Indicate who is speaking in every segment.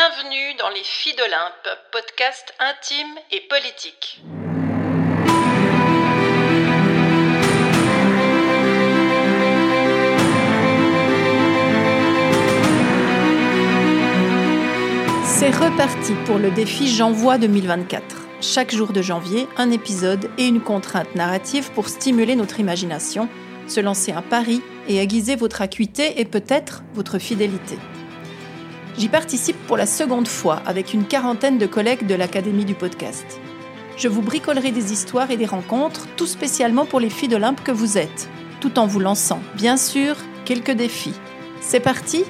Speaker 1: Bienvenue dans Les Filles d'Olympe, podcast intime et politique.
Speaker 2: C'est reparti pour le défi J'envoie 2024. Chaque jour de janvier, un épisode et une contrainte narrative pour stimuler notre imagination, se lancer un pari et aiguiser votre acuité et peut-être votre fidélité. J'y participe pour la seconde fois avec une quarantaine de collègues de l'Académie du podcast. Je vous bricolerai des histoires et des rencontres, tout spécialement pour les filles d'Olympe que vous êtes, tout en vous lançant, bien sûr, quelques défis. C'est parti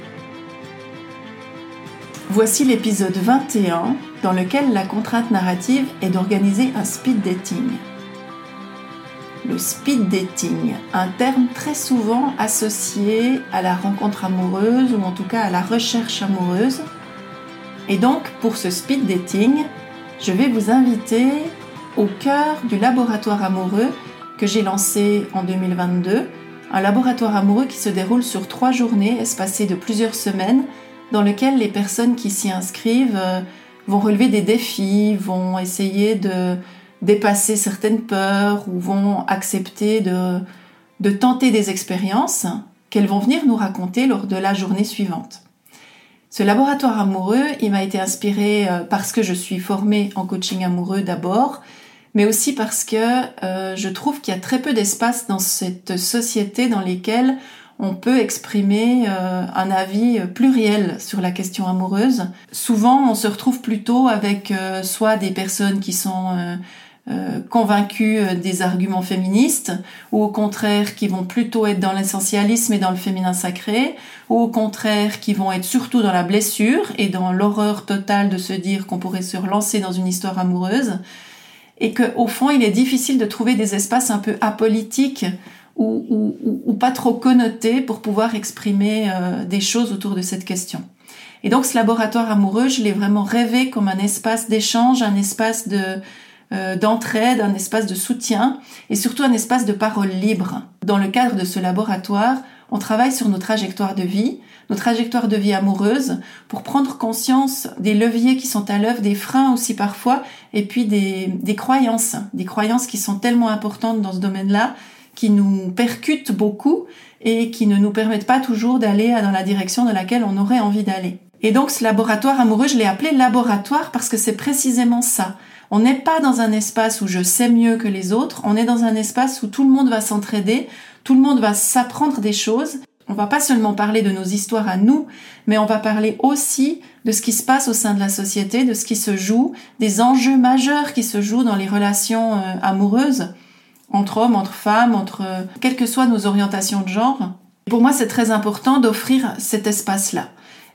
Speaker 2: Voici l'épisode 21 dans lequel la contrainte narrative est d'organiser un speed dating le speed dating, un terme très souvent associé à la rencontre amoureuse ou en tout cas à la recherche amoureuse. Et donc pour ce speed dating, je vais vous inviter au cœur du laboratoire amoureux que j'ai lancé en 2022, un laboratoire amoureux qui se déroule sur trois journées espacées de plusieurs semaines, dans lequel les personnes qui s'y inscrivent euh, vont relever des défis, vont essayer de dépasser certaines peurs ou vont accepter de, de tenter des expériences qu'elles vont venir nous raconter lors de la journée suivante. Ce laboratoire amoureux, il m'a été inspiré euh, parce que je suis formée en coaching amoureux d'abord, mais aussi parce que euh, je trouve qu'il y a très peu d'espace dans cette société dans lesquelles on peut exprimer euh, un avis pluriel sur la question amoureuse. Souvent, on se retrouve plutôt avec soit des personnes qui sont euh, convaincus euh, des arguments féministes, ou au contraire qui vont plutôt être dans l'essentialisme et dans le féminin sacré, ou au contraire qui vont être surtout dans la blessure et dans l'horreur totale de se dire qu'on pourrait se relancer dans une histoire amoureuse, et qu'au fond il est difficile de trouver des espaces un peu apolitiques ou, ou, pas trop connotés pour pouvoir exprimer euh, des choses autour de cette question. Et donc ce laboratoire amoureux, je l'ai vraiment rêvé comme un espace d'échange, un espace de d'entraide, un espace de soutien et surtout un espace de parole libre. Dans le cadre de ce laboratoire, on travaille sur nos trajectoires de vie, nos trajectoires de vie amoureuses, pour prendre conscience des leviers qui sont à l'œuvre, des freins aussi parfois, et puis des, des croyances, des croyances qui sont tellement importantes dans ce domaine-là, qui nous percutent beaucoup et qui ne nous permettent pas toujours d'aller dans la direction dans laquelle on aurait envie d'aller. Et donc ce laboratoire amoureux, je l'ai appelé laboratoire parce que c'est précisément ça. On n'est pas dans un espace où je sais mieux que les autres, on est dans un espace où tout le monde va s'entraider, tout le monde va s'apprendre des choses. On va pas seulement parler de nos histoires à nous, mais on va parler aussi de ce qui se passe au sein de la société, de ce qui se joue, des enjeux majeurs qui se jouent dans les relations euh, amoureuses entre hommes, entre femmes, entre euh, quelles que soient nos orientations de genre. Pour moi, c'est très important d'offrir cet espace-là.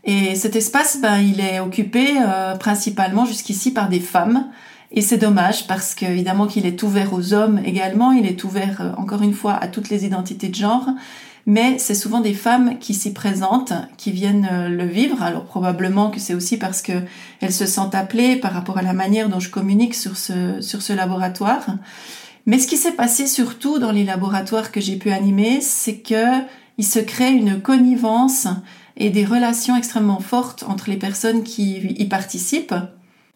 Speaker 2: Et cet espace, ben, il est occupé euh, principalement jusqu'ici par des femmes et c'est dommage parce qu'évidemment qu'il est ouvert aux hommes également, il est ouvert euh, encore une fois à toutes les identités de genre, mais c'est souvent des femmes qui s'y présentent, qui viennent euh, le vivre. Alors probablement que c'est aussi parce que elles se sentent appelées par rapport à la manière dont je communique sur ce sur ce laboratoire. Mais ce qui s'est passé surtout dans les laboratoires que j'ai pu animer, c'est que il se crée une connivence et des relations extrêmement fortes entre les personnes qui y participent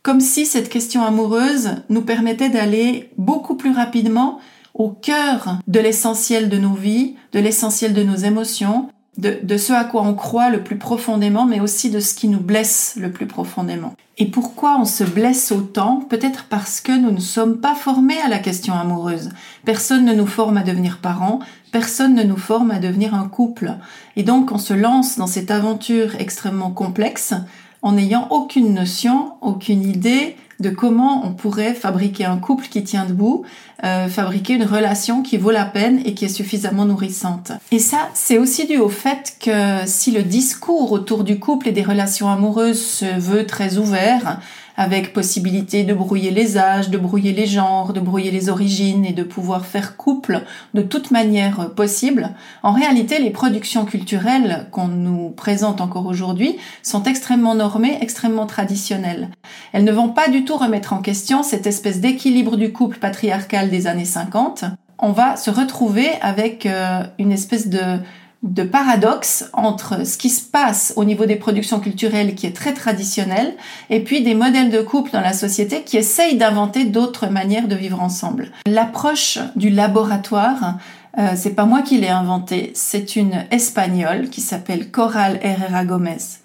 Speaker 2: comme si cette question amoureuse nous permettait d'aller beaucoup plus rapidement au cœur de l'essentiel de nos vies, de l'essentiel de nos émotions, de, ce à quoi on croit le plus profondément, mais aussi de ce qui nous blesse le plus profondément. Et pourquoi on se blesse autant? Peut-être parce que nous ne sommes pas formés à la question amoureuse. Personne ne nous forme à devenir parents, personne ne nous forme à devenir un couple. Et donc on se lance dans cette aventure extrêmement complexe en n'ayant aucune notion, aucune idée de comment on pourrait fabriquer un couple qui tient debout, euh, fabriquer une relation qui vaut la peine et qui est suffisamment nourrissante. Et ça, c'est aussi dû au fait que si le discours autour du couple et des relations amoureuses se veut très ouvert, avec possibilité de brouiller les âges, de brouiller les genres, de brouiller les origines et de pouvoir faire couple de toute manière possible, en réalité, les productions culturelles qu'on nous présente encore aujourd'hui sont extrêmement normées, extrêmement traditionnelles. Elles ne vont pas du tout remettre en question cette espèce d'équilibre du couple patriarcal des années 50. On va se retrouver avec euh, une espèce de de paradoxe entre ce qui se passe au niveau des productions culturelles qui est très traditionnel et puis des modèles de couple dans la société qui essayent d'inventer d'autres manières de vivre ensemble. L'approche du laboratoire, euh, c'est pas moi qui l'ai inventé, c'est une espagnole qui s'appelle Coral Herrera Gomez.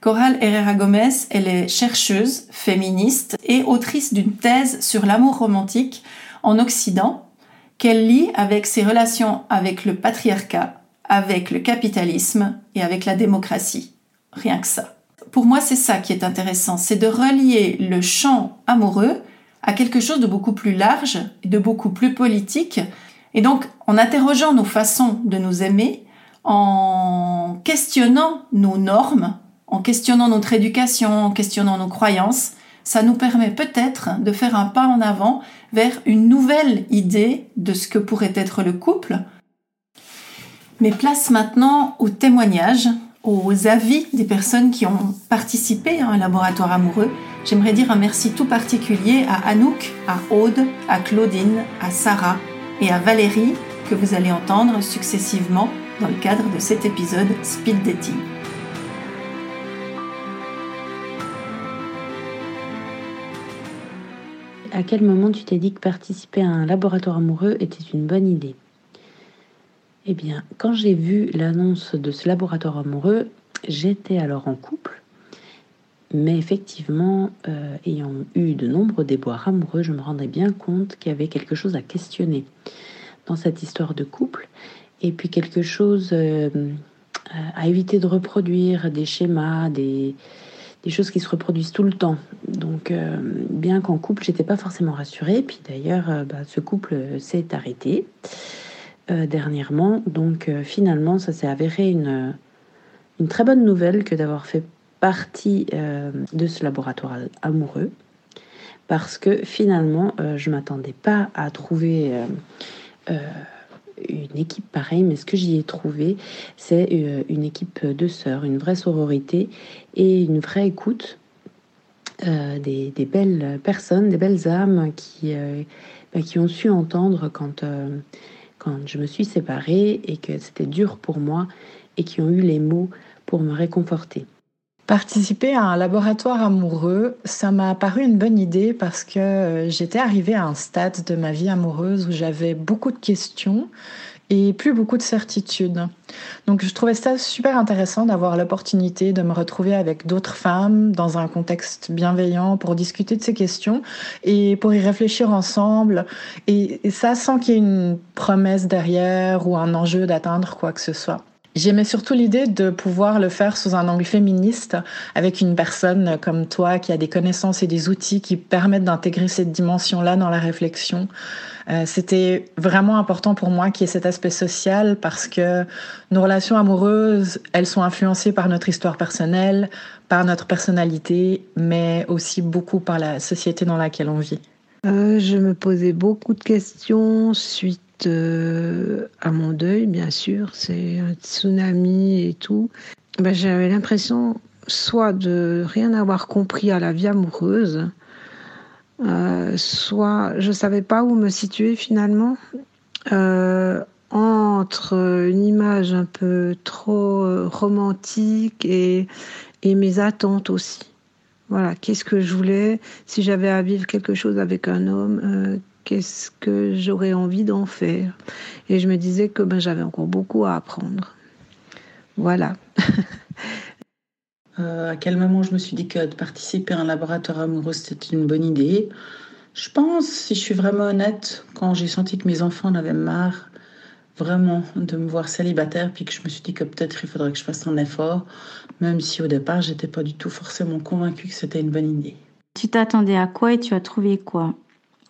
Speaker 2: Coral Herrera Gomez, elle est chercheuse, féministe et autrice d'une thèse sur l'amour romantique en Occident qu'elle lie avec ses relations avec le patriarcat avec le capitalisme et avec la démocratie. Rien que ça. Pour moi, c'est ça qui est intéressant, c'est de relier le champ amoureux à quelque chose de beaucoup plus large de beaucoup plus politique. Et donc, en interrogeant nos façons de nous aimer, en questionnant nos normes, en questionnant notre éducation, en questionnant nos croyances, ça nous permet peut-être de faire un pas en avant vers une nouvelle idée de ce que pourrait être le couple, mais place maintenant aux témoignages, aux avis des personnes qui ont participé à un laboratoire amoureux. J'aimerais dire un merci tout particulier à Anouk, à Aude, à Claudine, à Sarah et à Valérie que vous allez entendre successivement dans le cadre de cet épisode Speed Dating.
Speaker 3: À quel moment tu t'es dit que participer à un laboratoire amoureux était une bonne idée? Eh bien, quand j'ai vu l'annonce de ce laboratoire amoureux, j'étais alors en couple. Mais effectivement, euh, ayant eu de nombreux déboires amoureux, je me rendais bien compte qu'il y avait quelque chose à questionner dans cette histoire de couple. Et puis quelque chose euh, à éviter de reproduire, des schémas, des, choses qui se reproduisent tout le temps. Donc, euh, bien qu'en couple, j'étais pas forcément rassurée. Puis d'ailleurs, bah, ce couple s'est arrêté. Euh, dernièrement. Donc euh, finalement, ça s'est avéré une, une très bonne nouvelle que d'avoir fait partie euh, de ce laboratoire amoureux. Parce que finalement, je ne m'attendais pas à trouver une équipe pareille, mais ce que j'y ai trouvé, c'est une équipe de sœurs, une vraie sororité et une vraie écoute. des, des, belles personnes, des belles âmes qui, bah, qui ont su entendre quand, quand je me suis séparée et que c'était dur pour moi et qui ont eu les mots pour me réconforter.
Speaker 4: Participer à un laboratoire amoureux, ça m'a paru une bonne idée parce que euh, j'étais arrivée à un stade de ma vie amoureuse où j'avais beaucoup de questions et plus beaucoup de certitudes. Donc je trouvais ça super intéressant d'avoir l'opportunité de me retrouver avec d'autres femmes dans un contexte bienveillant pour discuter de ces questions et pour y réfléchir ensemble. Et, ça sans qu'il y ait une promesse derrière ou un enjeu d'atteindre quoi que ce soit. J'aimais surtout l'idée de pouvoir le faire sous un angle féministe avec une personne comme toi qui a des connaissances et des outils qui permettent d'intégrer cette dimension-là dans la réflexion. Euh, c'était vraiment important pour moi qu'il y ait cet aspect social parce que nos relations amoureuses, elles sont influencées par notre histoire personnelle, par notre personnalité, mais aussi beaucoup par la société dans laquelle on vit.
Speaker 5: Euh, je me posais beaucoup de questions suite à mon deuil, bien sûr. C'est un tsunami et tout. Ben, J'avais l'impression soit de rien avoir compris à la vie amoureuse, euh, soit je savais pas où me situer finalement euh, entre une image un peu trop euh, romantique et, et mes attentes aussi. Voilà, qu'est-ce que je voulais? Si j'avais à vivre quelque chose avec un homme Qu'est-ce que j'aurais envie d'en faire? Et je me disais que ben, j'avais encore beaucoup à apprendre. Voilà.
Speaker 6: Euh, à quel moment je me suis dit que de participer à un laboratoire amoureux, c'était une bonne idée? Je pense, si je suis vraiment honnête, quand j'ai senti que mes enfants en avaient marre vraiment de me voir célibataire, puis que je me suis dit que peut-être il faudrait que je fasse un effort, même si au départ, j'étais pas du tout forcément convaincue que c'était une bonne idée.
Speaker 7: Tu t'attendais à quoi et tu as trouvé quoi?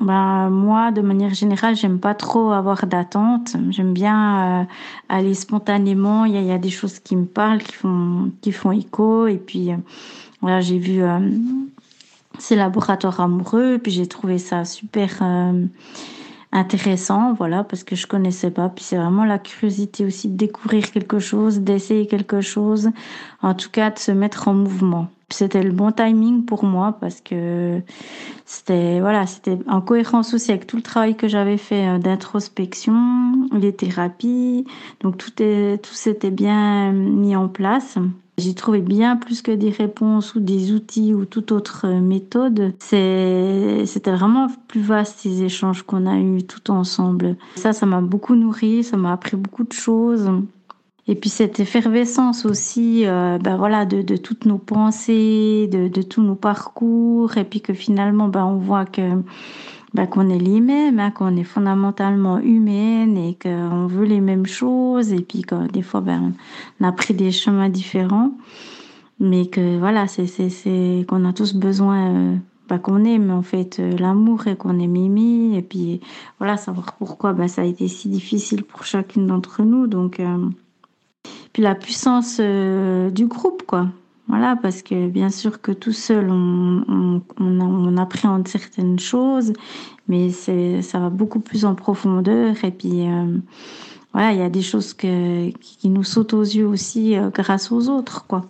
Speaker 7: Bah, moi, de manière générale, j'aime pas trop avoir d'attente. J'aime bien euh, aller spontanément. Il y, a, des choses qui me parlent, qui font, qui font écho. Et puis, euh, voilà, j'ai vu euh, ces laboratoires amoureux. Puis j'ai trouvé ça super intéressant, voilà, parce que je connaissais pas. Puis c'est vraiment la curiosité aussi de découvrir quelque chose, d'essayer quelque chose. En tout cas, de se mettre en mouvement. C'était le bon timing pour moi parce que c'était voilà, c'était en cohérence aussi avec tout le travail que j'avais fait euh, d'introspection les thérapies. Donc tout, est, tout s'était bien mis en place. J'ai trouvé bien plus que des réponses ou des outils ou toute autre méthode. C'était vraiment plus vaste ces échanges qu'on a eus tout ensemble. Ça, ça m'a beaucoup nourri, ça m'a appris beaucoup de choses. Et puis cette effervescence aussi, euh, ben voilà, de, de, toutes nos pensées, de, de, tous nos parcours, et puis que finalement, ben on voit que ben, qu'on est les mêmes, hein, qu'on est fondamentalement humaine et qu'on veut les mêmes choses, et puis que des fois, ben, on a pris des chemins différents, mais que voilà, c'est c'est qu'on a tous besoin. Euh, ben, qu'on aime en fait euh, l'amour et qu'on est Mimi et puis voilà savoir pourquoi ben, ça a été si difficile pour chacune d'entre nous donc puis la puissance euh, du groupe, quoi. Voilà, parce que bien sûr que tout seul, on, appréhende certaines choses, mais c'est, ça va beaucoup plus en profondeur. Et puis, euh, voilà, il y a des choses que, qui nous sautent aux yeux aussi euh, grâce aux autres, quoi.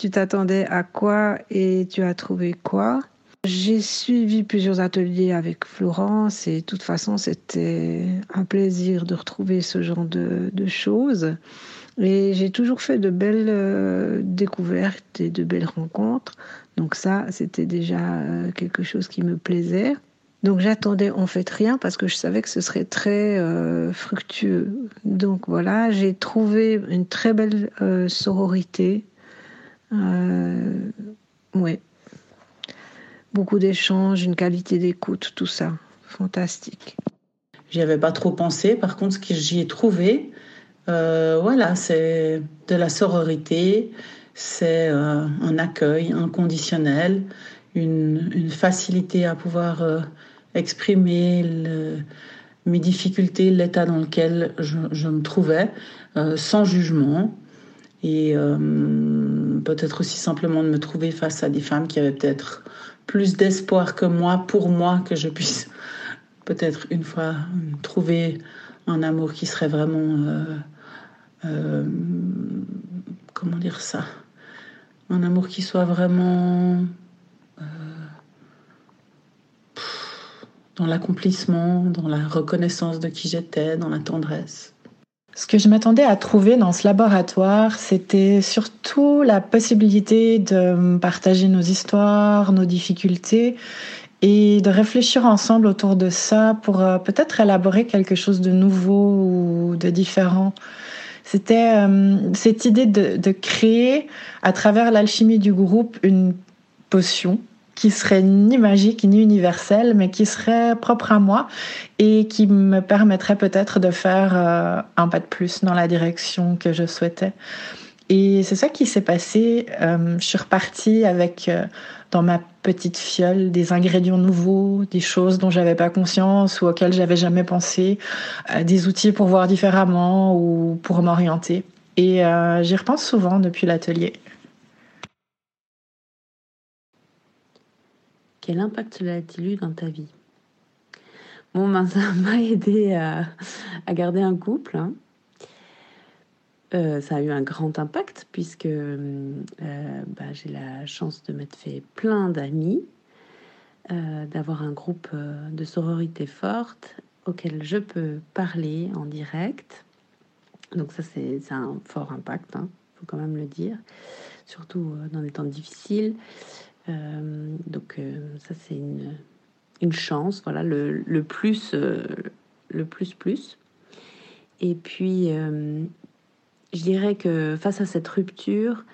Speaker 5: Tu t'attendais à quoi et tu as trouvé quoi? J'ai suivi plusieurs ateliers avec Florence et de toute façon, c'était un plaisir de retrouver ce genre de, de choses. Et j'ai toujours fait de belles euh, découvertes et de belles rencontres. Donc ça, c'était déjà euh, quelque chose qui me plaisait. Donc j'attendais en fait rien parce que je savais que ce serait très euh, fructueux. Donc voilà, j'ai trouvé une très belle sororité. ouais. Beaucoup d'échanges, une qualité d'écoute, tout ça. Fantastique.
Speaker 6: J'y avais pas trop pensé. Par contre, ce que j'y ai trouvé, euh, voilà, c'est de la sororité, c'est euh, un accueil inconditionnel, une, facilité à pouvoir euh, exprimer mes difficultés, l'état dans lequel je me trouvais, sans jugement. Et peut-être aussi simplement de me trouver face à des femmes qui avaient peut-être plus d'espoir que moi, pour moi, que je puisse peut-être une fois trouver un amour qui serait vraiment euh, comment dire ça? Un amour qui soit vraiment euh, dans l'accomplissement, dans la reconnaissance de qui j'étais, dans la tendresse.
Speaker 4: Ce que je m'attendais à trouver dans ce laboratoire, c'était surtout la possibilité de partager nos histoires, nos difficultés et de réfléchir ensemble autour de ça pour euh, peut-être élaborer quelque chose de nouveau ou de différent. C'était euh, cette idée de, créer, à travers l'alchimie du groupe, une potion qui serait ni magique ni universelle, mais qui serait propre à moi et qui me permettrait peut-être de faire euh, un pas de plus dans la direction que je souhaitais. Et c'est ça qui s'est passé. Euh, je suis repartie avec euh, dans ma petite fiole des ingrédients nouveaux, des choses dont j'avais pas conscience ou auxquelles j'avais jamais pensé, euh, des outils pour voir différemment ou pour m'orienter. Et j'y repense souvent depuis l'atelier.
Speaker 3: Quel impact cela a-t-il eu dans ta vie? Bon, ben, ça m'a aidé à, garder un couple. Hein. Euh, ça a eu un grand impact puisque euh, bah, j'ai la chance de m'être fait plein d'amis, euh, d'avoir un groupe de sororité forte auquel je peux parler en direct. Donc ça, c'est un fort impact, il hein, faut quand même le dire, surtout dans les temps difficiles. donc ça, c'est une, une, chance, voilà, le, le plus, le plus plus. Et puis, je dirais que face à cette rupture,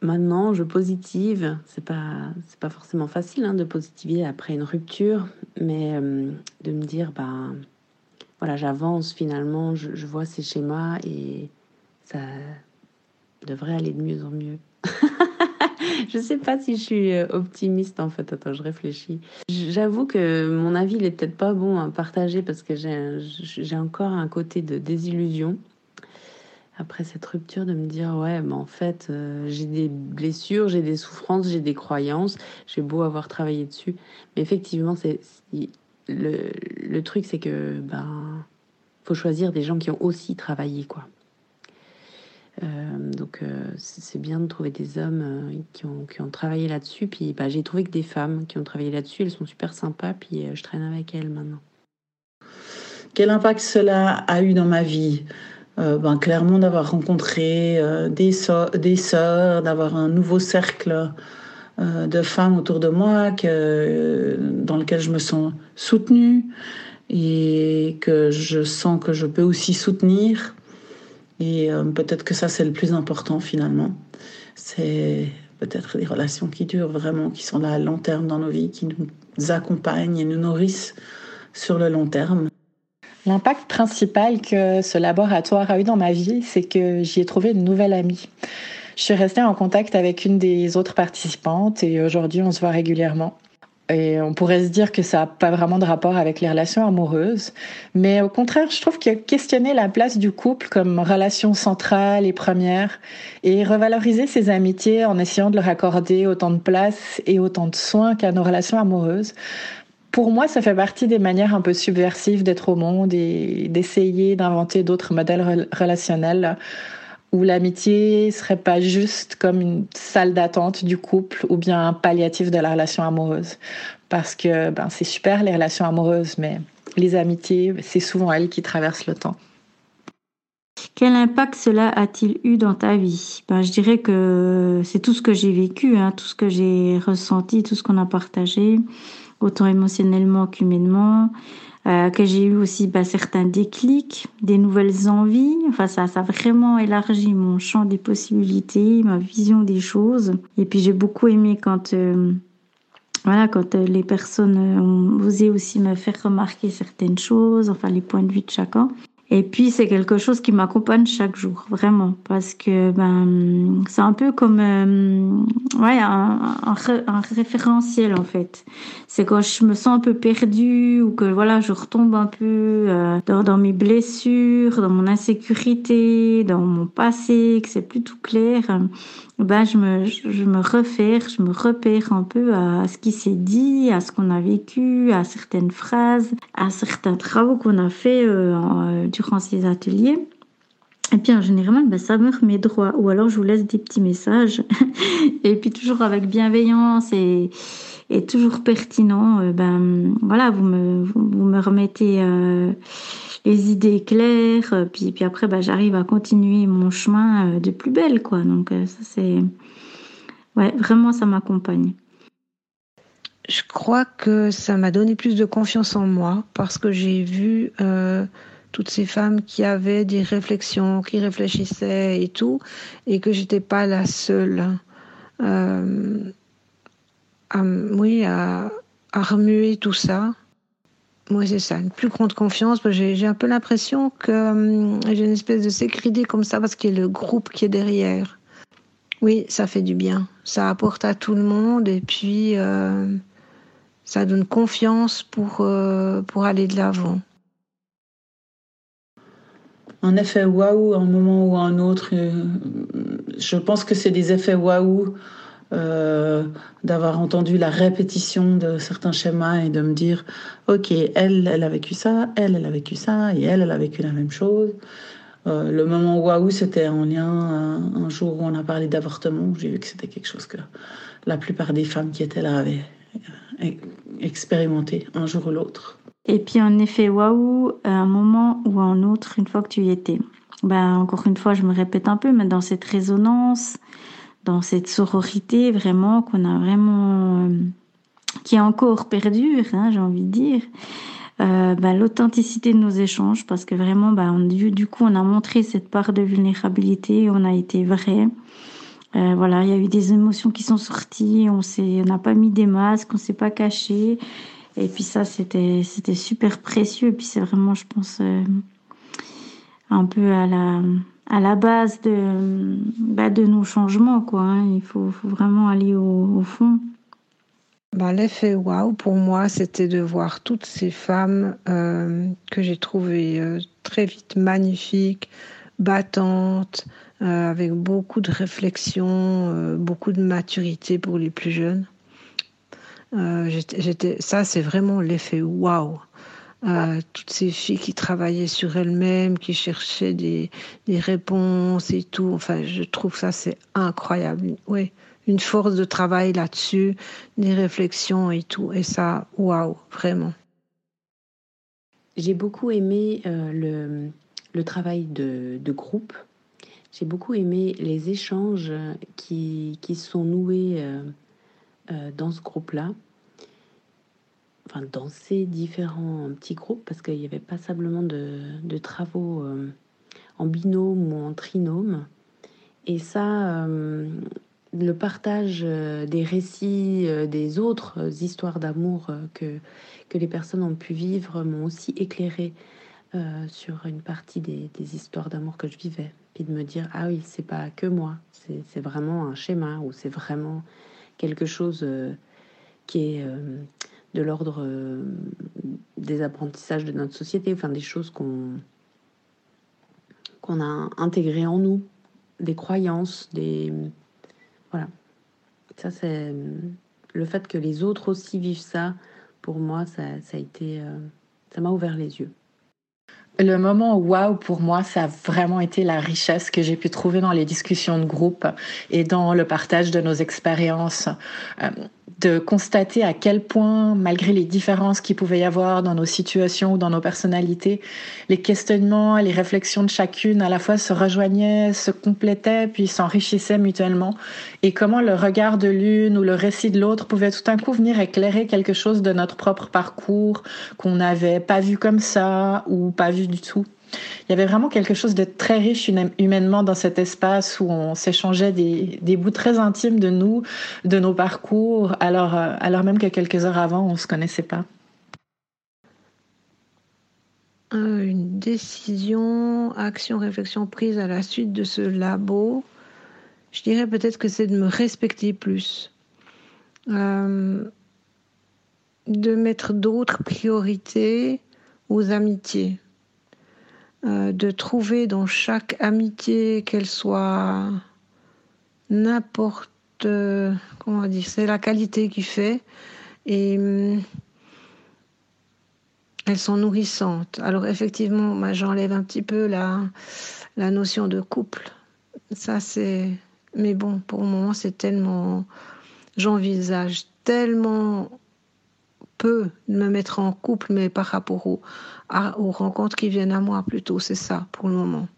Speaker 3: maintenant je positive. C'est pas c'est pas forcément facile hein, de positiver après une rupture, mais euh, de me dire bah voilà j'avance finalement, je, je, vois ces schémas et ça devrait aller de mieux en mieux. je sais pas si je suis euh, optimiste en fait. Attends, je réfléchis. J'avoue que mon avis il est peut-être pas bon à partager parce que j'ai encore un côté de désillusion après cette rupture de me dire ouais mais en fait euh, j'ai des blessures j'ai des souffrances j'ai des croyances j'ai beau avoir travaillé dessus mais effectivement c'est le, le truc c'est que ben faut choisir des gens qui ont aussi travaillé quoi euh, donc euh, c'est bien de trouver des hommes euh, qui, ont, travaillé là-dessus. Puis bah, j'ai trouvé que des femmes qui ont travaillé là-dessus, elles sont super sympas. Puis je traîne avec elles maintenant.
Speaker 6: Quel impact cela a eu dans ma vie? Ben, Clairement d'avoir rencontré des, des sœurs, d'avoir un nouveau cercle de femmes autour de moi dans lequel je me sens soutenue et que je sens que je peux aussi soutenir. Et peut-être que ça, c'est le plus important finalement. C'est peut-être des relations qui durent vraiment, qui sont là à long terme dans nos vies, qui nous accompagnent et nous nourrissent sur le long terme.
Speaker 4: L'impact principal que ce laboratoire a eu dans ma vie, c'est que j'y ai trouvé une nouvelle amie. Je suis restée en contact avec une des autres participantes et aujourd'hui on se voit régulièrement. Et on pourrait se dire que ça n'a pas vraiment de rapport avec les relations amoureuses. Mais au contraire, je trouve que questionner la place du couple comme relation centrale et première et revaloriser ses amitiés en essayant de leur accorder autant de place et autant de soins qu'à nos relations amoureuses, pour moi, ça fait partie des manières un peu subversives d'être au monde et d'essayer d'inventer d'autres modèles relationnels où l'amitié serait pas juste comme une salle d'attente du couple ou bien un palliatif de la relation amoureuse. Parce que ben, c'est super les relations amoureuses, mais les amitiés, c'est souvent elles qui traversent le temps.
Speaker 7: Quel impact cela a-t-il eu dans ta vie? Ben, Je dirais que c'est tout ce que j'ai vécu, hein, tout ce que j'ai ressenti, tout ce qu'on a partagé, autant émotionnellement qu'humainement. Euh, que j'ai eu aussi bah, certains déclics, des nouvelles envies. Enfin, ça, ça a vraiment élargi mon champ des possibilités, ma vision des choses. Et puis j'ai beaucoup aimé quand, euh, voilà, quand euh, les personnes ont osé aussi me faire remarquer certaines choses, enfin les points de vue de chacun. Et puis c'est quelque chose qui m'accompagne chaque jour, vraiment, parce que ben c'est un peu comme euh, ouais un, référentiel en fait. C'est quand je me sens un peu perdue ou que voilà je retombe un peu euh, dans, dans, mes blessures, dans mon insécurité, dans mon passé, que c'est plus tout clair ben je me, je me refère, je me repère un peu à ce qui s'est dit, à ce qu'on a vécu, à certaines phrases, à certains travaux qu'on a fait euh, euh, durant ces ateliers. Et puis en général, ben, ça me remet droit. Ou alors je vous laisse des petits messages. et puis toujours avec bienveillance et, et toujours pertinent. Euh, ben voilà, vous me, vous, me remettez les idées claires. Euh, puis, puis après, bah, j'arrive à continuer mon chemin euh, de plus belle, quoi. Donc, euh, ça, c'est. Ouais, vraiment, ça m'accompagne.
Speaker 5: Je crois que ça m'a donné plus de confiance en moi parce que j'ai vu toutes ces femmes qui avaient des réflexions, qui réfléchissaient et tout, et que j'étais pas la seule. à, oui, à, à remuer tout ça. Oui, c'est ça, une plus grande confiance. J'ai un peu l'impression que hum, j'ai une espèce de sécurité comme ça parce qu'il y a le groupe qui est derrière. Oui, ça fait du bien. Ça apporte à tout le monde et puis euh, ça donne confiance pour, euh, pour aller de l'avant.
Speaker 6: Un effet waouh, un moment ou un autre, euh, je pense que c'est des effets waouh euh, d'avoir entendu la répétition de certains schémas et de me dire, ok, elle, elle a vécu ça, elle, elle a vécu ça, et elle, elle a vécu la même chose. Euh, le moment waouh, c'était en lien un, jour où on a parlé d'avortement. J'ai vu que c'était quelque chose que la plupart des femmes qui étaient là avaient euh, expérimenté un jour ou l'autre.
Speaker 7: Et puis en effet, waouh, un moment ou un autre, une fois que tu y étais. Ben, encore une fois, je me répète un peu, mais dans cette résonance, dans cette sororité vraiment qu'on a vraiment euh, qui encore perdure, hein, j'ai envie de dire. Euh, bah, l'authenticité de nos échanges parce que vraiment bah, du, coup on a montré cette part de vulnérabilité on a été vrai. Euh, voilà il y a eu des émotions qui sont sorties on n'a pas mis des masques on s'est pas caché. Et puis ça c'était c'était super précieux. Et puis c'est vraiment je pense euh, un peu à la à la base de, bah, nos changements. Quoi, hein. Il faut, vraiment aller au, fond.
Speaker 5: Bah, L'effet waouh pour moi, c'était de voir toutes ces femmes euh, que j'ai trouvées euh, très vite magnifiques, battantes, euh, avec beaucoup de réflexion, beaucoup de maturité pour les plus jeunes. ça, c'est vraiment l'effet waouh toutes ces filles qui travaillaient sur elles-mêmes, qui cherchaient des, réponses et tout. Enfin, je trouve ça c'est incroyable. Oui, une force de travail là-dessus, des réflexions et tout. Et ça, waouh, vraiment.
Speaker 3: J'ai beaucoup aimé le, le, travail de, groupe. J'ai beaucoup aimé les échanges qui, qui sont noués dans ce groupe-là enfin, dans ces différents petits groupes, parce qu'il n'y avait pas simplement de, de travaux euh, en binôme ou en trinôme. Et ça, euh, le partage euh, des récits des autres histoires d'amour que, que les personnes ont pu vivre m'ont aussi éclairé sur une partie des, des histoires d'amour que je vivais. Puis de me dire, ah oui, c'est pas que moi, c'est vraiment un schéma ou c'est vraiment quelque chose qui est de l'ordre euh, des apprentissages de notre société, enfin des choses qu'on a intégrées en nous, des croyances, des voilà. Ça c'est le fait que les autres aussi vivent ça. Pour moi, ça, ça a été, euh, ça m'a ouvert les yeux.
Speaker 4: Le moment waouh pour moi, ça a vraiment été la richesse que j'ai pu trouver dans les discussions de groupe et dans le partage de nos expériences. Euh, de constater à quel point, malgré les différences qu'il pouvait y avoir dans nos situations ou dans nos personnalités, les questionnements et les réflexions de chacune à la fois se rejoignaient, se complétaient, puis s'enrichissaient mutuellement, et comment le regard de l'une ou le récit de l'autre pouvait tout d'un coup venir éclairer quelque chose de notre propre parcours qu'on n'avait pas vu comme ça ou pas vu du tout. Il y avait vraiment quelque chose de très riche humainement dans cet espace où on s'échangeait des, bouts très intimes de nous, de nos parcours, alors, euh, alors même que quelques heures avant, on ne se connaissait pas.
Speaker 5: Euh, une décision, action, réflexion prise à la suite de ce labo, je dirais peut-être que c'est de me respecter plus. Euh, de mettre d'autres priorités aux amitiés. Euh, de trouver dans chaque amitié, qu'elle soit n'importe comment dire, c'est la qualité qui fait et hum, elles sont nourrissantes. Alors effectivement, j'enlève un petit peu la, la notion de couple. Ça c'est, mais bon, pour le moment c'est tellement, j'envisage tellement peu de me mettre en couple, mais par rapport aux, rencontres qui viennent à moi plutôt, c'est ça pour le moment.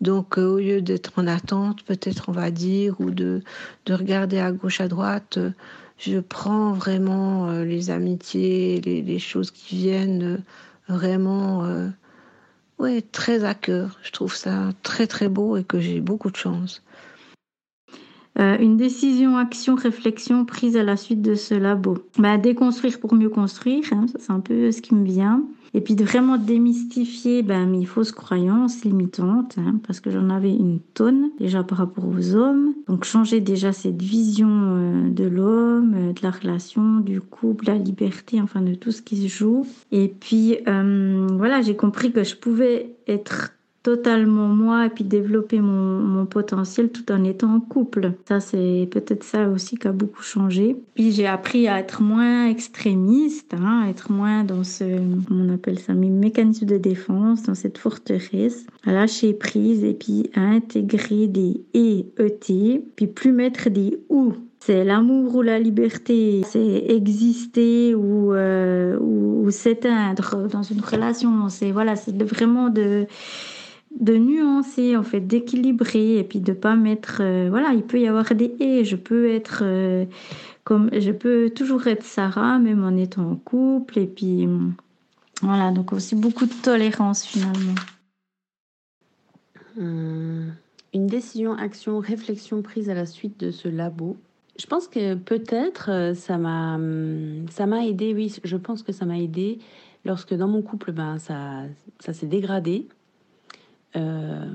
Speaker 5: Donc, euh, au lieu d'être en attente, peut-être on va dire, ou de, de regarder à gauche, à droite, euh, je prends vraiment euh, les amitiés, les, choses qui viennent vraiment ouais, très à cœur. Je trouve ça très très beau et que j'ai beaucoup de chance.
Speaker 7: Une décision, action, réflexion prise à la suite de ce labo. Bah, déconstruire pour mieux construire, hein, c'est un peu ce qui me vient. Et puis de vraiment démystifier ben, mes fausses croyances limitantes, hein, parce que j'en avais une tonne déjà par rapport aux hommes. Donc changer déjà cette vision euh, de l'homme, euh, de la relation, du couple, la liberté, enfin de tout ce qui se joue. Et puis voilà, j'ai compris que je pouvais être totalement moi et puis développer mon, potentiel tout en étant en couple. Ça, c'est peut-être ça aussi qui a beaucoup changé. Puis j'ai appris à être moins extrémiste, hein, à être moins dans ce, on appelle ça, mes mécanismes de défense, dans cette forteresse, à lâcher prise et puis à intégrer des et, et, puis plus mettre des ou c'est l'amour ou la liberté, c'est exister ou, euh, ou, ou s'éteindre dans une relation. C'est voilà, c'est vraiment de de nuancer en fait d'équilibrer et puis de pas mettre euh, voilà il peut y avoir des et je peux être euh, comme je peux toujours être Sarah même en étant en couple et puis voilà donc aussi beaucoup de tolérance finalement.
Speaker 3: Hum, une décision action réflexion prise à la suite de ce labo. Je pense que peut-être euh, ça m'a hum, ça m'a aidé oui je pense que ça m'a aidé lorsque dans mon couple ben ça ça s'est dégradé euh,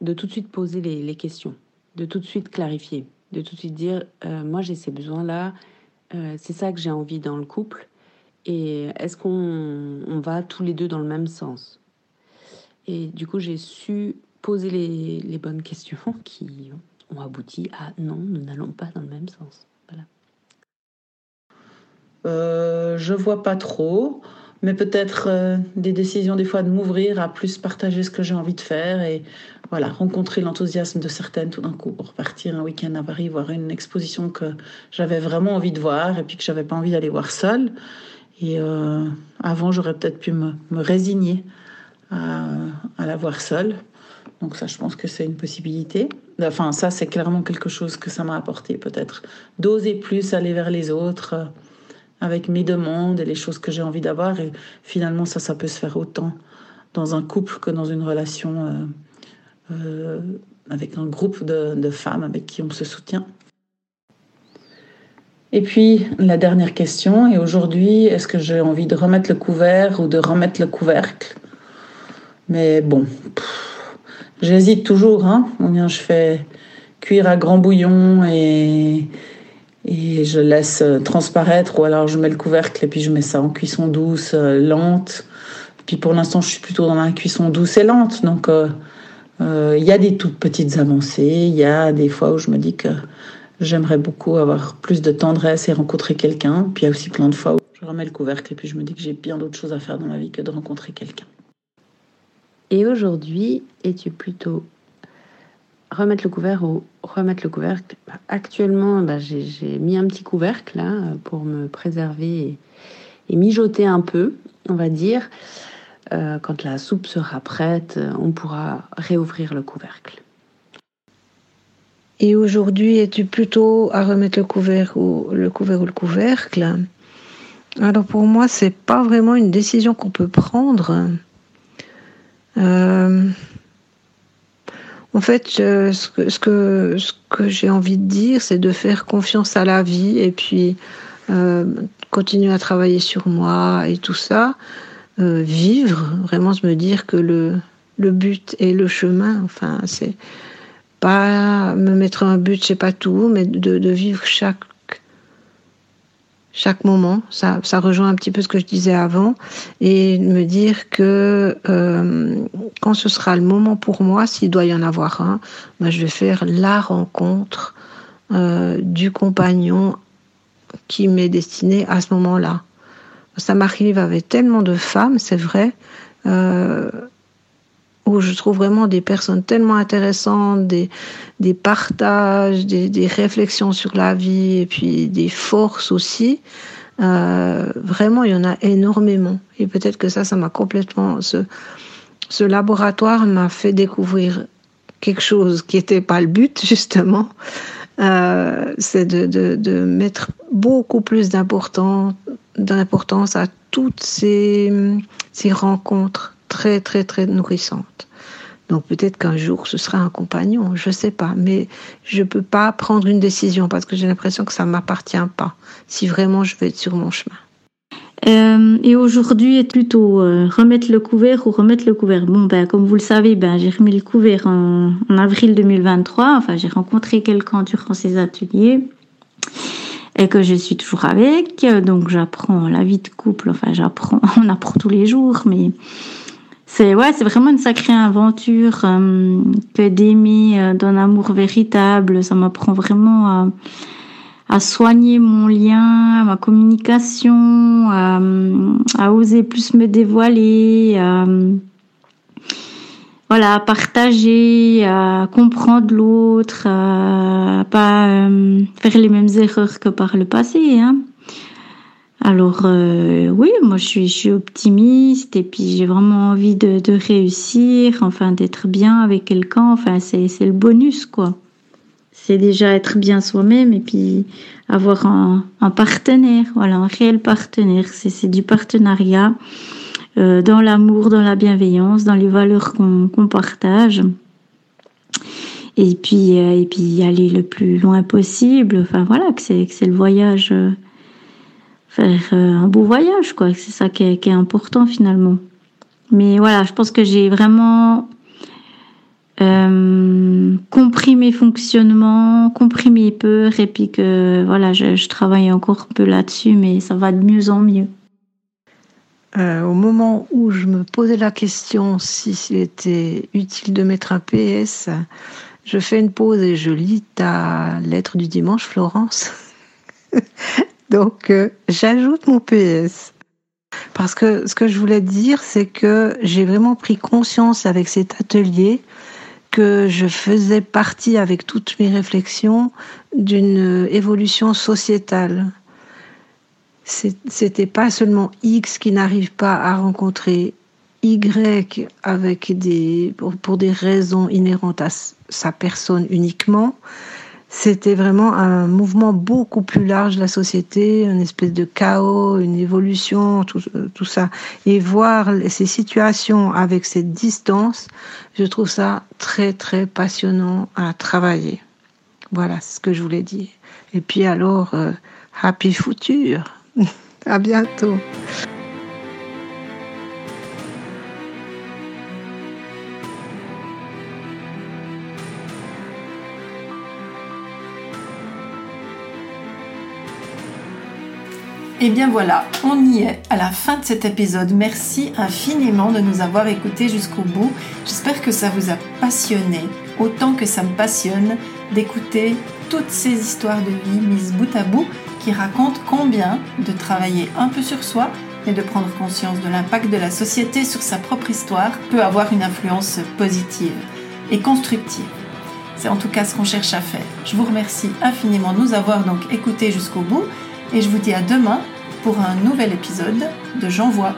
Speaker 3: de tout de suite poser les, questions, de tout de suite clarifier, de tout de suite dire euh, moi j'ai ces besoins-là, euh, c'est ça que j'ai envie dans le couple, et est-ce qu'on va tous les deux dans le même sens? Et du coup j'ai su poser les, les, bonnes questions qui ont abouti à non, nous n'allons pas dans le même sens. Voilà.
Speaker 6: je vois pas trop mais peut-être euh, des décisions des fois de m'ouvrir à plus partager ce que j'ai envie de faire et voilà rencontrer l'enthousiasme de certaines tout d'un coup pour partir un week-end à Paris voir une exposition que j'avais vraiment envie de voir et puis que j'avais pas envie d'aller voir seule Et euh, avant, j'aurais peut-être pu me, résigner à, à la voir seule. Donc ça, je pense que c'est une possibilité. Enfin, ça, c'est clairement quelque chose que ça m'a apporté, peut-être. D'oser plus aller vers les autres euh, avec mes demandes et les choses que j'ai envie d'avoir. Et finalement, ça, ça peut se faire autant dans un couple que dans une relation euh, euh, avec un groupe de, femmes avec qui on se soutient. Et puis, la dernière question, et aujourd'hui, est-ce que j'ai envie de remettre le couvert ou de remettre le couvercle? Mais bon, j'hésite toujours. Hein je fais cuire à grand bouillon et, et je laisse transparaître, ou alors je mets le couvercle et puis je mets ça en cuisson douce, euh, lente. Puis pour l'instant, je suis plutôt dans la cuisson douce et lente. Donc, il euh, euh, y a des toutes petites avancées. Il y a des fois où je me dis que J'aimerais beaucoup avoir plus de tendresse et rencontrer quelqu'un. Puis il y a aussi plein de fois où je remets le couvercle et puis je me dis que j'ai bien d'autres choses à faire dans ma vie que de rencontrer quelqu'un.
Speaker 3: Et aujourd'hui, es-tu plutôt remettre le couvercle ou remettre le couvercle Actuellement, bah, j'ai mis un petit couvercle là pour me préserver et, mijoter un peu, on va dire. Euh, quand la soupe sera prête, on pourra réouvrir le couvercle.
Speaker 5: Et aujourd'hui, es-tu plutôt à remettre le couvert ou le couvert ou le couvercle? Alors pour moi, c'est pas vraiment une décision qu'on peut prendre. Euh, en fait, ce que, ce que, ce que j'ai envie de dire, c'est de faire confiance à la vie et puis euh, continuer à travailler sur moi et tout ça. Euh, vivre, vraiment se me dire que le, le but est le chemin. Enfin, c'est pas me mettre un but, sais pas tout, mais de, de vivre chaque chaque moment. Ça, rejoint un petit peu ce que je disais avant et me dire que euh, quand ce sera le moment pour moi, s'il doit y en avoir un, ben je vais faire la rencontre euh, du compagnon qui m'est destiné à ce moment-là. Ça m'arrive avec tellement de femmes, c'est vrai. Euh, où je trouve vraiment des personnes tellement intéressantes, des, partages, des, réflexions sur la vie et puis des forces aussi. Euh, vraiment, il y en a énormément. Et peut-être que ça, ça m'a complètement. Ce, laboratoire m'a fait découvrir quelque chose qui n'était pas le but, justement. Euh, c'est de, mettre beaucoup plus d'importance à toutes ces rencontres très, très, très nourrissante. Donc peut-être qu'un jour ce sera un compagnon, je ne sais pas, mais je ne peux pas prendre une décision parce que j'ai l'impression que ça ne m'appartient pas, si vraiment je veux être sur mon chemin.
Speaker 7: Euh, et aujourd'hui est plutôt euh, remettre le couvert ou remettre le couvert? Bon, ben, comme vous le savez, ben, j'ai remis le couvert en, avril 2023. Enfin, j'ai rencontré quelqu'un durant ces ateliers et que je suis toujours avec. Donc, j'apprends la vie de couple. Enfin, j'apprends, on apprend tous les jours, mais c'est ouais, c'est vraiment une sacrée aventure euh, que d'aimer euh, d'un amour véritable. Ça m'apprend vraiment à, soigner mon lien, ma communication, à, à oser plus me dévoiler, à, voilà, à partager, à comprendre l'autre, à pas euh, faire les mêmes erreurs que par le passé. Hein. Alors euh, oui, moi je suis, je suis optimiste et puis j'ai vraiment envie de, de réussir, enfin d'être bien avec quelqu'un, enfin c'est, le bonus quoi. C'est déjà être bien soi-même et puis avoir un, un partenaire, voilà, un réel partenaire. C'est, du partenariat euh, dans l'amour, dans la bienveillance, dans les valeurs qu'on, qu'on partage. Et puis, euh, et puis aller le plus loin possible. Enfin voilà, que c'est, que c'est le voyage. Euh, faire euh, un beau voyage, quoi. C'est ça qui est, important finalement. Mais voilà, je pense que j'ai vraiment euh, compris mes fonctionnements, compris mes peurs, et puis que voilà, je, travaille encore un peu là-dessus, mais ça va de mieux en mieux.
Speaker 5: Euh, au moment où je me posais la question si s'il était utile de mettre un PS, je fais une pause et je lis ta lettre du dimanche, Florence. Donc, euh, j'ajoute mon PS. Parce que ce que je voulais dire, c'est que j'ai vraiment pris conscience avec cet atelier que je faisais partie avec toutes mes réflexions d'une évolution sociétale. c'était pas seulement X qui n'arrive pas à rencontrer Y avec des, pour, des raisons inhérentes à sa personne uniquement. C'était vraiment un mouvement beaucoup plus large de la société, une espèce de chaos, une évolution, tout, tout ça. Et voir ces situations avec cette distance, je trouve ça très, très passionnant à travailler. Voilà ce que je voulais dire. Et puis alors, euh, happy futur. à bientôt.
Speaker 2: Et eh bien voilà, on y est à la fin de cet épisode. Merci infiniment de nous avoir écoutés jusqu'au bout. J'espère que ça vous a passionné autant que ça me passionne d'écouter toutes ces histoires de vie mises bout à bout qui racontent combien de travailler un peu sur soi et de prendre conscience de l'impact de la société sur sa propre histoire peut avoir une influence positive et constructive. C'est en tout cas ce qu'on cherche à faire. Je vous remercie infiniment de nous avoir donc écoutés jusqu'au bout et je vous dis à demain pour un nouvel épisode de J'envoie.